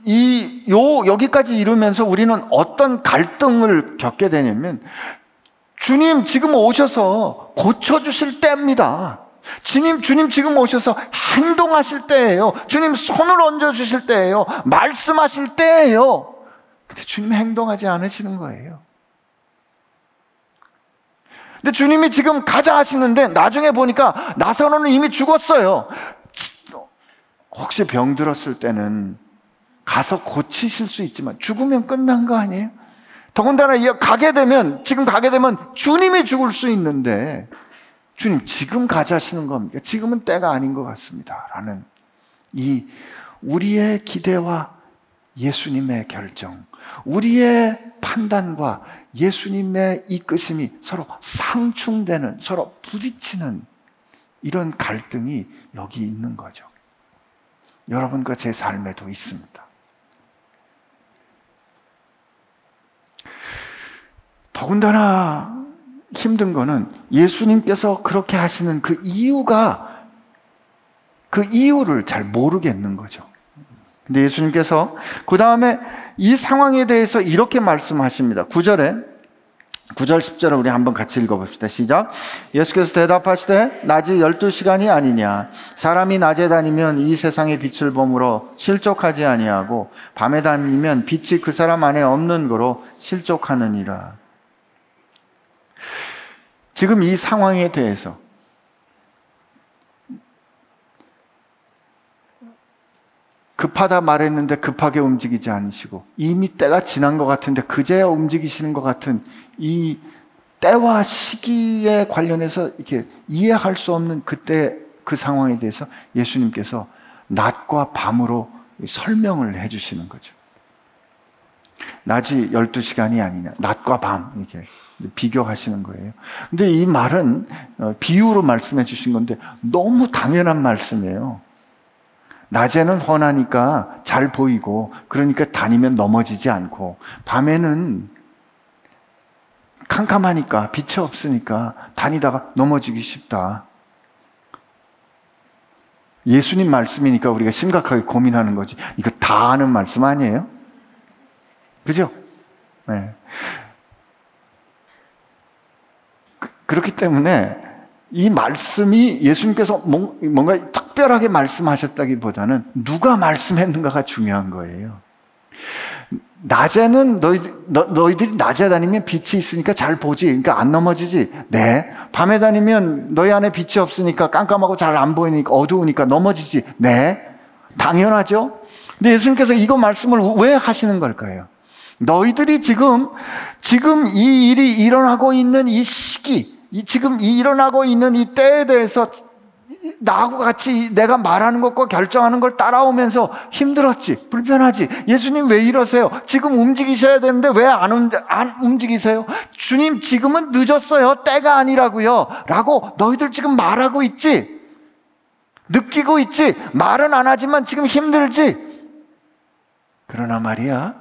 이 요 여기까지 이루면서 우리는 어떤 갈등을 겪게 되냐면 주님 지금 오셔서 고쳐 주실 때입니다. 주님, 주님 지금 오셔서 행동하실 때예요. 주님 손을 얹어 주실 때예요. 말씀하실 때예요. 근데 주님 행동하지 않으시는 거예요. 근데 주님이 지금 가자 하시는데 나중에 보니까 나사로는 이미 죽었어요. 혹시 병들었을 때는 가서 고치실 수 있지만 죽으면 끝난 거 아니에요? 더군다나 가게 되면 지금 가게 되면 주님이 죽을 수 있는데 주님 지금 가자시는 겁니까? 지금은 때가 아닌 것 같습니다. 라는 이 우리의 기대와 예수님의 결정, 우리의 판단과 예수님의 이끄심이 서로 상충되는, 서로 부딪히는 이런 갈등이 여기 있는 거죠. 여러분과 제 삶에도 있습니다. 더군다나 힘든 거는 예수님께서 그렇게 하시는 그 이유가 그 이유를 잘 모르겠는 거죠. 근데 예수님께서 그 다음에 이 상황에 대해서 이렇게 말씀하십니다. 9절에 9절 10절을 우리 한번 같이 읽어봅시다. 시작. 예수께서 대답하시되 낮이 12시간이 아니냐. 사람이 낮에 다니면 이 세상의 빛을 보므로 실족하지 아니하고 밤에 다니면 빛이 그 사람 안에 없는 거로 실족하느니라. 지금 이 상황에 대해서 급하다 말했는데 급하게 움직이지 않으시고 이미 때가 지난 것 같은데 그제야 움직이시는 것 같은 이 때와 시기에 관련해서 이렇게 이해할 수 없는 그때 그 상황에 대해서 예수님께서 낮과 밤으로 설명을 해 주시는 거죠. 낮이 12시간이 아니냐. 낮과 밤. 이렇게 비교하시는 거예요. 근데 이 말은 어, 비유로 말씀해 주신 건데 너무 당연한 말씀이에요. 낮에는 훤하니까 잘 보이고 그러니까 다니면 넘어지지 않고 밤에는 캄캄하니까 빛이 없으니까 다니다가 넘어지기 쉽다. 예수님 말씀이니까 우리가 심각하게 고민하는 거지. 이거 다 아는 말씀 아니에요? 그죠? 네. 그, 그렇기 때문에 이 말씀이 예수님께서 뭔가 특별하게 말씀하셨다기보다는 누가 말씀했는가가 중요한 거예요. 낮에는 너희, 너, 너희들이 낮에 다니면 빛이 있으니까 잘 보지. 그러니까 안 넘어지지. 네. 밤에 다니면 너희 안에 빛이 없으니까 깜깜하고 잘 안 보이니까 어두우니까 넘어지지. 네. 당연하죠. 근데 예수님께서 이거 말씀을 왜 하시는 걸까요? 너희들이 지금, 지금 이 일이 일어나고 있는 이 시기, 이 지금 일어나고 있는 이 때에 대해서 나하고 같이 내가 말하는 것과 결정하는 걸 따라오면서 힘들었지, 불편하지. 예수님 왜 이러세요? 지금 움직이셔야 되는데 왜안안 움직이세요? 주님 지금은 늦었어요. 때가 아니라고요. 라고 너희들 지금 말하고 있지. 느끼고 있지. 말은 안 하지만 지금 힘들지. 그러나 말이야.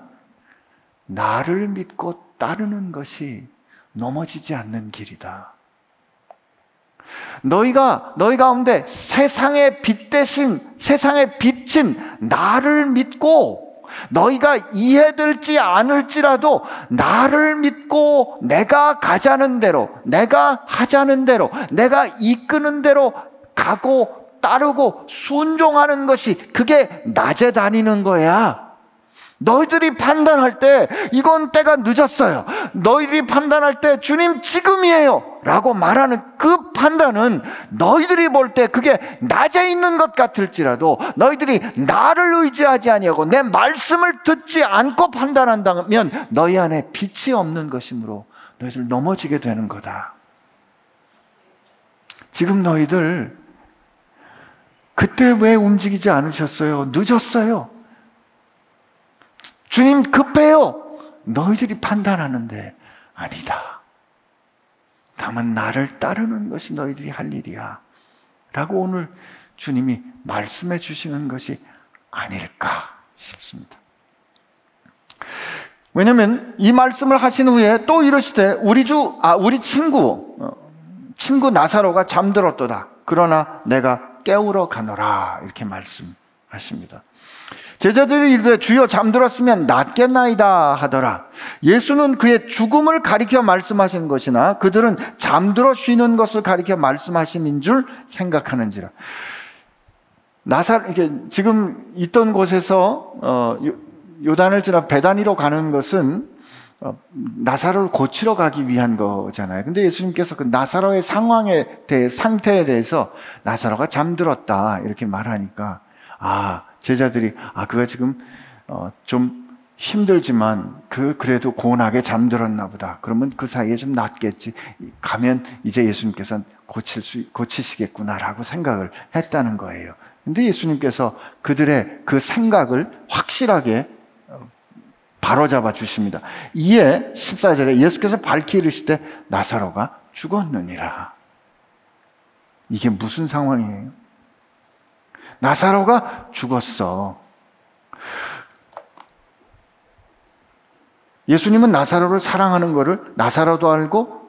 나를 믿고 따르는 것이 넘어지지 않는 길이다. 너희가 너희 가운데 세상의 빛 대신 세상의 빛인 나를 믿고 너희가 이해될지 않을지라도 나를 믿고 내가 가자는 대로 내가 하자는 대로 내가 이끄는 대로 가고 따르고 순종하는 것이 그게 낮에 다니는 거야. 너희들이 판단할 때 이건 때가 늦었어요. 너희들이 판단할 때 주님 지금이에요. 라고 말하는 그 판단은 너희들이 볼 때 그게 낮에 있는 것 같을지라도 너희들이 나를 의지하지 아니하고 내 말씀을 듣지 않고 판단한다면 너희 안에 빛이 없는 것이므로 너희들 넘어지게 되는 거다. 지금 너희들 그때 왜 움직이지 않으셨어요? 늦었어요. 주님 급해요. 너희들이 판단하는데 아니다. 다만 나를 따르는 것이 너희들이 할 일이야. 라고 오늘 주님이 말씀해 주시는 것이 아닐까 싶습니다. 왜냐면 이 말씀을 하신 후에 또 이러시되 우리 주, 아, 우리 친구, 어, 친구 나사로가 잠들었도다. 그러나 내가 깨우러 가노라. 이렇게 말씀하십니다. 제자들이 이르되 주여 잠들었으면 낫겠나이다 하더라. 예수는 그의 죽음을 가리켜 말씀하신 것이나 그들은 잠들어 쉬는 것을 가리켜 말씀하심인 줄 생각하는지라. 나사 이게 지금 있던 곳에서 어, 요단을 지나 베다니로 가는 것은 어, 나사로를 고치러 가기 위한 거잖아요. 근데 예수님께서 그 나사로의 상황에 대해 상태에 대해서 나사로가 잠들었다 이렇게 말하니까 아 제자들이 아 그가 지금 어, 좀 힘들지만 그 그래도 고운하게 잠들었나 보다. 그러면 그 사이에 좀 낫겠지. 가면 이제 예수님께서 고칠 수 고치시겠구나라고 생각을 했다는 거예요. 근데 예수님께서 그들의 그 생각을 확실하게 어, 바로잡아 주십니다. 이에 14절에 예수께서 밝히 이르시되 나사로가 죽었느니라. 이게 무슨 상황이에요? 나사로가 죽었어. 예수님은 나사로를 사랑하는 것을 나사로도 알고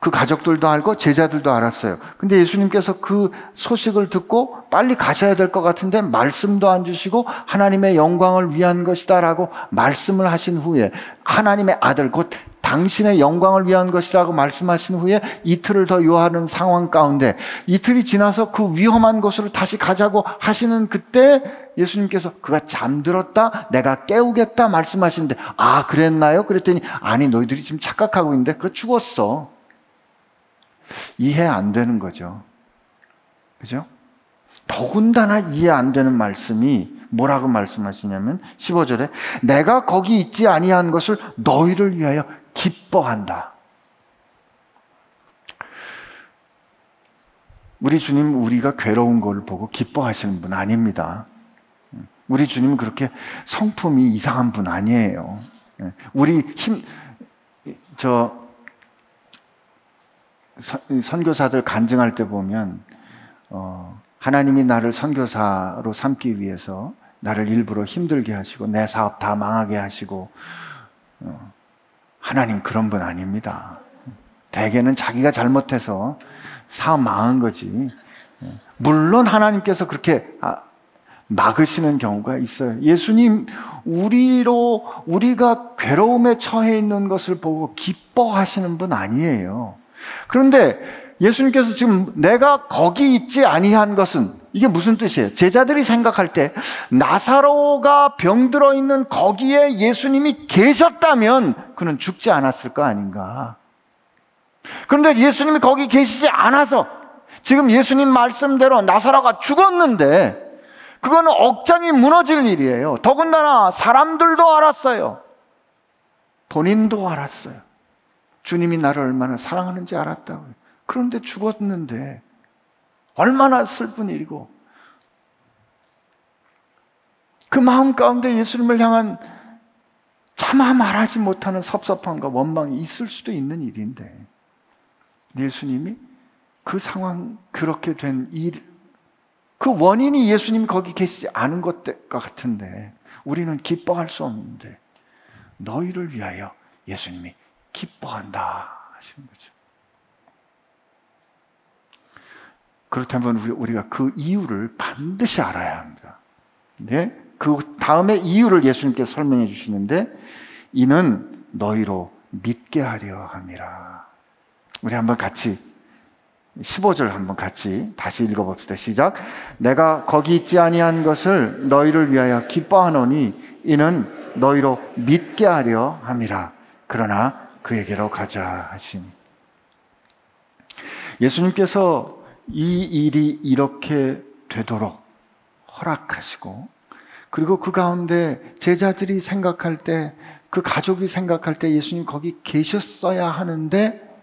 그 가족들도 알고 제자들도 알았어요. 근데 예수님께서 그 소식을 듣고 빨리 가셔야 될 것 같은데 말씀도 안 주시고 하나님의 영광을 위한 것이다라고 말씀을 하신 후에 하나님의 아들 곧 당신의 영광을 위한 것이라고 말씀하신 후에 이틀을 더 요하는 상황 가운데 이틀이 지나서 그 위험한 곳으로 다시 가자고 하시는 그때 예수님께서 그가 잠들었다 내가 깨우겠다 말씀하시는데 아 그랬나요? 그랬더니 아니 너희들이 지금 착각하고 있는데 그거 죽었어 이해 안 되는 거죠 그죠? 더군다나 이해 안 되는 말씀이 뭐라고 말씀하시냐면 15절에 내가 거기 있지 아니한 것을 너희를 위하여 기뻐한다. 우리 주님 우리가 괴로운 걸 보고 기뻐하시는 분 아닙니다. 우리 주님은 그렇게 성품이 이상한 분 아니에요. 우리 힘, 저, 선교사들 간증할 때 보면, 어, 하나님이 나를 선교사로 삼기 위해서 나를 일부러 힘들게 하시고, 내 사업 다 망하게 하시고, 어, 하나님 그런 분 아닙니다. 대개는 자기가 잘못해서 사업 망한 거지. 물론 하나님께서 그렇게 아, 막으시는 경우가 있어요. 예수님, 우리로, 우리가 괴로움에 처해 있는 것을 보고 기뻐하시는 분 아니에요. 그런데 예수님께서 지금 내가 거기 있지 아니한 것은 이게 무슨 뜻이에요? 제자들이 생각할 때 나사로가 병들어 있는 거기에 예수님이 계셨다면 그는 죽지 않았을 거 아닌가. 그런데 예수님이 거기 계시지 않아서 지금 예수님 말씀대로 나사로가 죽었는데 그거는 억장이 무너질 일이에요. 더군다나 사람들도 알았어요. 본인도 알았어요. 주님이 나를 얼마나 사랑하는지 알았다고요. 그런데 죽었는데 얼마나 슬픈 일이고 그 마음 가운데 예수님을 향한 차마 말하지 못하는 섭섭함과 원망이 있을 수도 있는 일인데 예수님이 그 상황 그렇게 된 일, 그 원인이 예수님이 거기 계시지 않은 것과 같은데 우리는 기뻐할 수 없는데 너희를 위하여 예수님이 기뻐한다 하시는 거죠. 그렇다면 우리가 그 이유를 반드시 알아야 합니다. 네? 그 다음에 이유를 예수님께서 설명해 주시는데 이는 너희로 믿게 하려 함이라. 우리 한번 같이 15절 한번 같이 다시 읽어 봅시다. 시작. 내가 거기 있지 아니한 것을 너희를 위하여 기뻐하노니 이는 너희로 믿게 하려 함이라. 그러나 그에게로 가자 하심. 예수님께서 이 일이 이렇게 되도록 허락하시고 그리고 그 가운데 제자들이 생각할 때 그 가족이 생각할 때 예수님 거기 계셨어야 하는데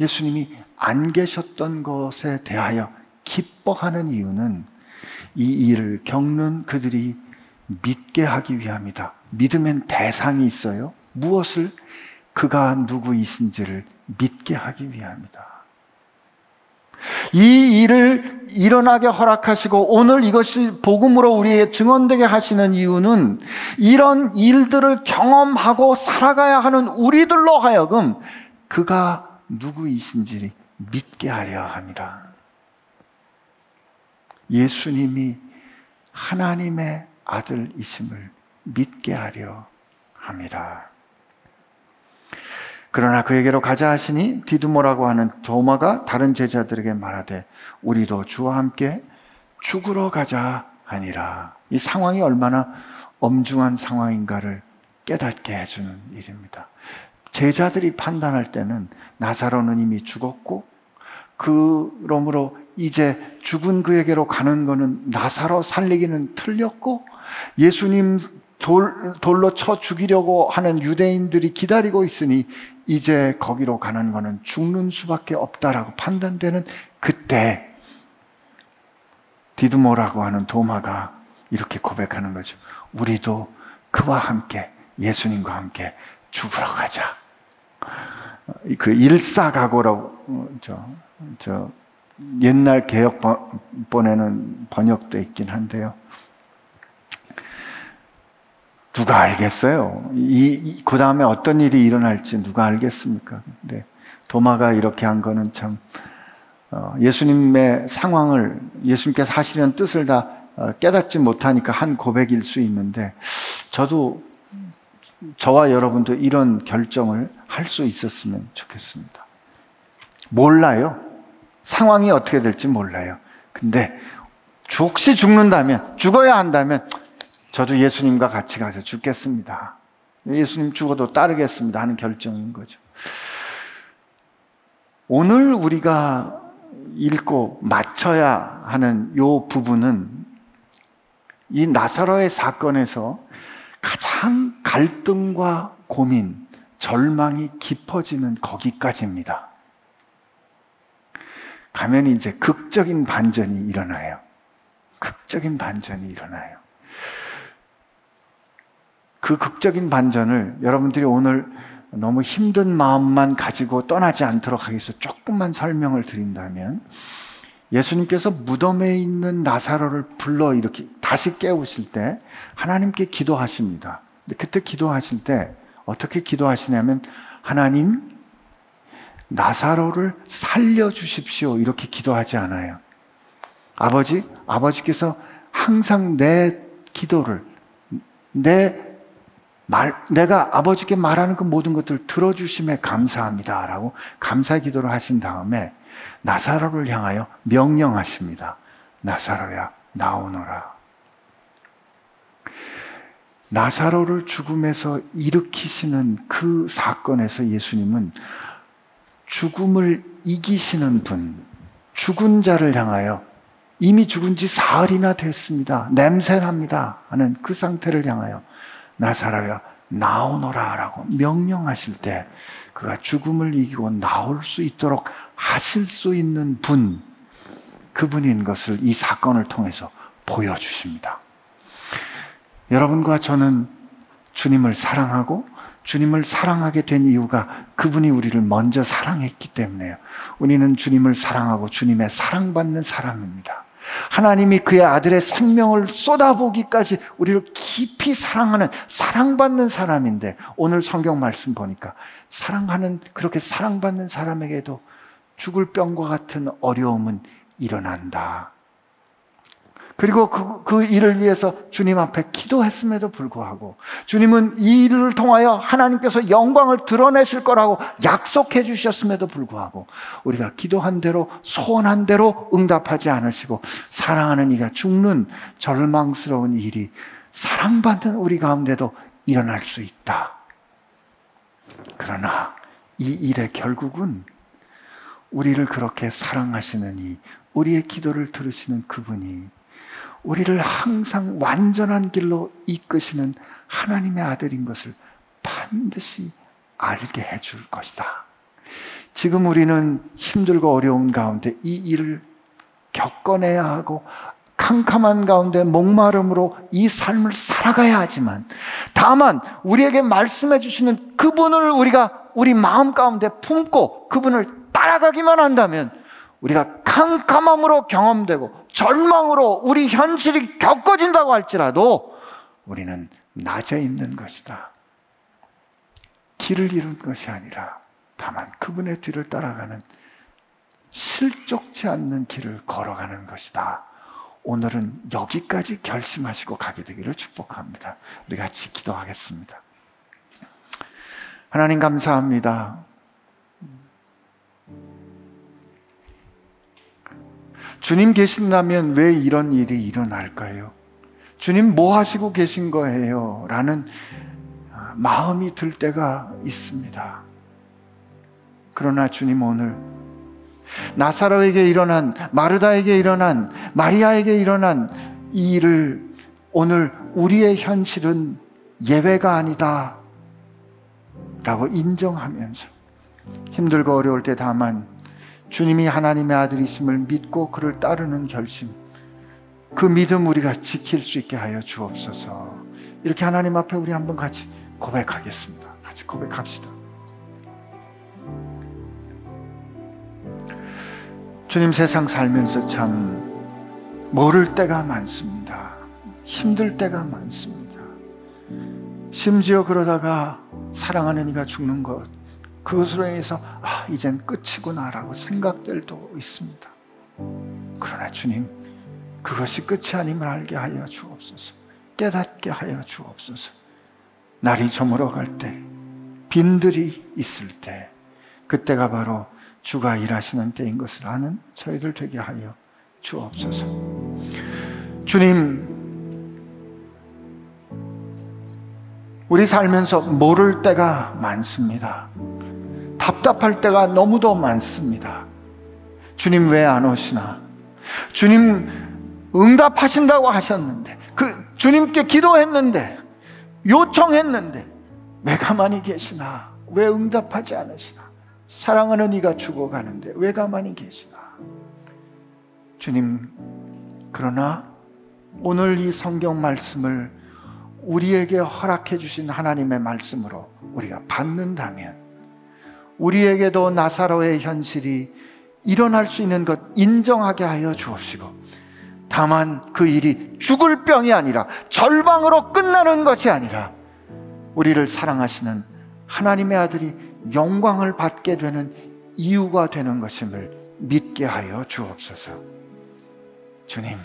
예수님이 안 계셨던 것에 대하여 기뻐하는 이유는 이 일을 겪는 그들이 믿게 하기 위함이다. 믿으면 대상이 있어요. 무엇을 그가 누구이신지를 믿게 하기 위함이다. 이 일을 일어나게 허락하시고 오늘 이것이 복음으로 우리의 증언되게 하시는 이유는 이런 일들을 경험하고 살아가야 하는 우리들로 하여금 그가 누구이신지 믿게 하려 합니다. 예수님이 하나님의 아들이심을 믿게 하려 합니다. 그러나 그에게로 가자 하시니 디두모라고 하는 도마가 다른 제자들에게 말하되 우리도 주와 함께 죽으러 가자 하니라. 이 상황이 얼마나 엄중한 상황인가를 깨닫게 해주는 일입니다. 제자들이 판단할 때는 나사로는 이미 죽었고 그러므로 이제 죽은 그에게로 가는 것은 나사로 살리기는 틀렸고 예수님 돌, 돌로 쳐 죽이려고 하는 유대인들이 기다리고 있으니 이제 거기로 가는 것은 죽는 수밖에 없다라고 판단되는 그때 디드모라고 하는 도마가 이렇게 고백하는 거죠. 우리도 그와 함께 예수님과 함께 죽으러 가자. 그 일사각오라고 어, 저, 저 옛날 개혁본에는 번역돼 있긴 한데요. 누가 알겠어요? 이, 그 다음에 어떤 일이 일어날지 누가 알겠습니까? 네. 도마가 이렇게 한 거는 참, 어, 예수님의 상황을, 예수님께서 하시려는 뜻을 다 어, 깨닫지 못하니까 한 고백일 수 있는데, 저도, 저와 여러분도 이런 결정을 할 수 있었으면 좋겠습니다. 몰라요. 상황이 어떻게 될지 몰라요. 근데, 혹시 죽는다면, 죽어야 한다면, 저도 예수님과 같이 가서 죽겠습니다. 예수님 죽어도 따르겠습니다 하는 결정인 거죠. 오늘 우리가 읽고 맞춰야 하는 요 부분은 이 나사로의 사건에서 가장 갈등과 고민, 절망이 깊어지는 거기까지입니다. 가면 이제 극적인 반전이 일어나요. 극적인 반전이 일어나요. 그 극적인 반전을 여러분들이 오늘 너무 힘든 마음만 가지고 떠나지 않도록 위해서 조금만 설명을 드린다면 예수님께서 무덤에 있는 나사로를 불러 이렇게 다시 깨우실 때 하나님께 기도하십니다. 그때 기도하실 때 어떻게 기도하시냐면 하나님 나사로를 살려 주십시오 이렇게 기도하지 않아요. 아버지 아버지께서 항상 내 기도를 내 말, 내가 아버지께 말하는 그 모든 것들을 들어주심에 감사합니다. 라고 감사 기도를 하신 다음에 나사로를 향하여 명령하십니다. 나사로야, 나오너라. 나사로를 죽음에서 일으키시는 그 사건에서 예수님은 죽음을 이기시는 분, 죽은 자를 향하여 이미 죽은 지 사흘이나 됐습니다. 냄새납니다. 하는 그 상태를 향하여 나사로야 나오너라 라고 명령하실 때 그가 죽음을 이기고 나올 수 있도록 하실 수 있는 분, 그분인 것을 이 사건을 통해서 보여주십니다. 여러분과 저는 주님을 사랑하고 주님을 사랑하게 된 이유가 그분이 우리를 먼저 사랑했기 때문에요. 우리는 주님을 사랑하고 주님의 사랑받는 사람입니다. 하나님이 그의 아들의 생명을 쏟아보기까지 우리를 깊이 사랑하는 사랑받는 사람인데 오늘 성경 말씀 보니까 사랑하는 그렇게 사랑받는 사람에게도 죽을 병과 같은 어려움은 일어난다. 그리고 그, 그 일을 위해서 주님 앞에 기도했음에도 불구하고 주님은 이 일을 통하여 하나님께서 영광을 드러내실 거라고 약속해 주셨음에도 불구하고 우리가 기도한 대로 소원한 대로 응답하지 않으시고 사랑하는 이가 죽는 절망스러운 일이 사랑받는 우리 가운데도 일어날 수 있다. 그러나 이 일의 결국은 우리를 그렇게 사랑하시는 이 우리의 기도를 들으시는 그분이 우리를 항상 완전한 길로 이끄시는 하나님의 아들인 것을 반드시 알게 해줄 것이다. 지금 우리는 힘들고 어려운 가운데 이 일을 겪어내야 하고 캄캄한 가운데 목마름으로 이 삶을 살아가야 하지만 다만 우리에게 말씀해 주시는 그분을 우리가 우리 마음 가운데 품고 그분을 따라가기만 한다면 우리가 캄캄함으로 경험되고 절망으로 우리 현실이 겪어진다고 할지라도 우리는 낮에 있는 것이다. 길을 잃은 것이 아니라 다만 그분의 뒤를 따라가는 실족치 않는 길을 걸어가는 것이다. 오늘은 여기까지 결심하시고 가게 되기를 축복합니다. 우리 같이 기도하겠습니다. 하나님 감사합니다. 주님 계신다면 왜 이런 일이 일어날까요? 주님 뭐 하시고 계신 거예요? 라는 아, 마음이 들 때가 있습니다. 그러나 주님 오늘 나사로에게 일어난 마르다에게 일어난 마리아에게 일어난 이 일을 오늘 우리의 현실은 예외가 아니다 라고 인정하면서 힘들고 어려울 때 다만 주님이 하나님의 아들이심을 믿고 그를 따르는 결심, 그 믿음 우리가 지킬 수 있게 하여 주옵소서. 이렇게 하나님 앞에 우리 한번 같이 고백하겠습니다. 같이 고백합시다. 주님 세상 살면서 참 모를 때가 많습니다. 힘들 때가 많습니다. 심지어 그러다가 사랑하는 이가 죽는 것, 그것으로 인해서 아, 이젠 끝이구나라고 생각될 도 있습니다. 그러나 주님, 그것이 끝이 아님을 알게 하여 주옵소서. 깨닫게 하여 주옵소서. 날이 저물어 갈 때, 빈들이 있을 때, 그때가 바로 주가 일하시는 때인 것을 아는 저희들 되게 하여 주옵소서. 주님, 우리 살면서 모를 때가 많습니다. 답답할 때가 너무도 많습니다. 주님 왜 안 오시나? 주님 응답하신다고 하셨는데, 그 주님께 기도했는데, 요청했는데, 왜 가만히 계시나? 왜 응답하지 않으시나? 사랑하는 이가 죽어가는데 왜 가만히 계시나? 주님, 그러나 오늘 이 성경 말씀을 우리에게 허락해 주신 하나님의 말씀으로 우리가 받는다면 우리에게도 나사로의 현실이 일어날 수 있는 것 인정하게 하여 주옵시고 다만 그 일이 죽을 병이 아니라 절망으로 끝나는 것이 아니라 우리를 사랑하시는 하나님의 아들이 영광을 받게 되는 이유가 되는 것임을 믿게 하여 주옵소서. 주님,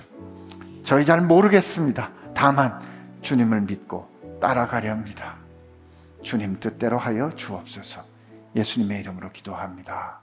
저희 잘 모르겠습니다. 다만 주님을 믿고 따라가렵니다. 주님 뜻대로 하여 주옵소서. 예수님의 이름으로 기도합니다.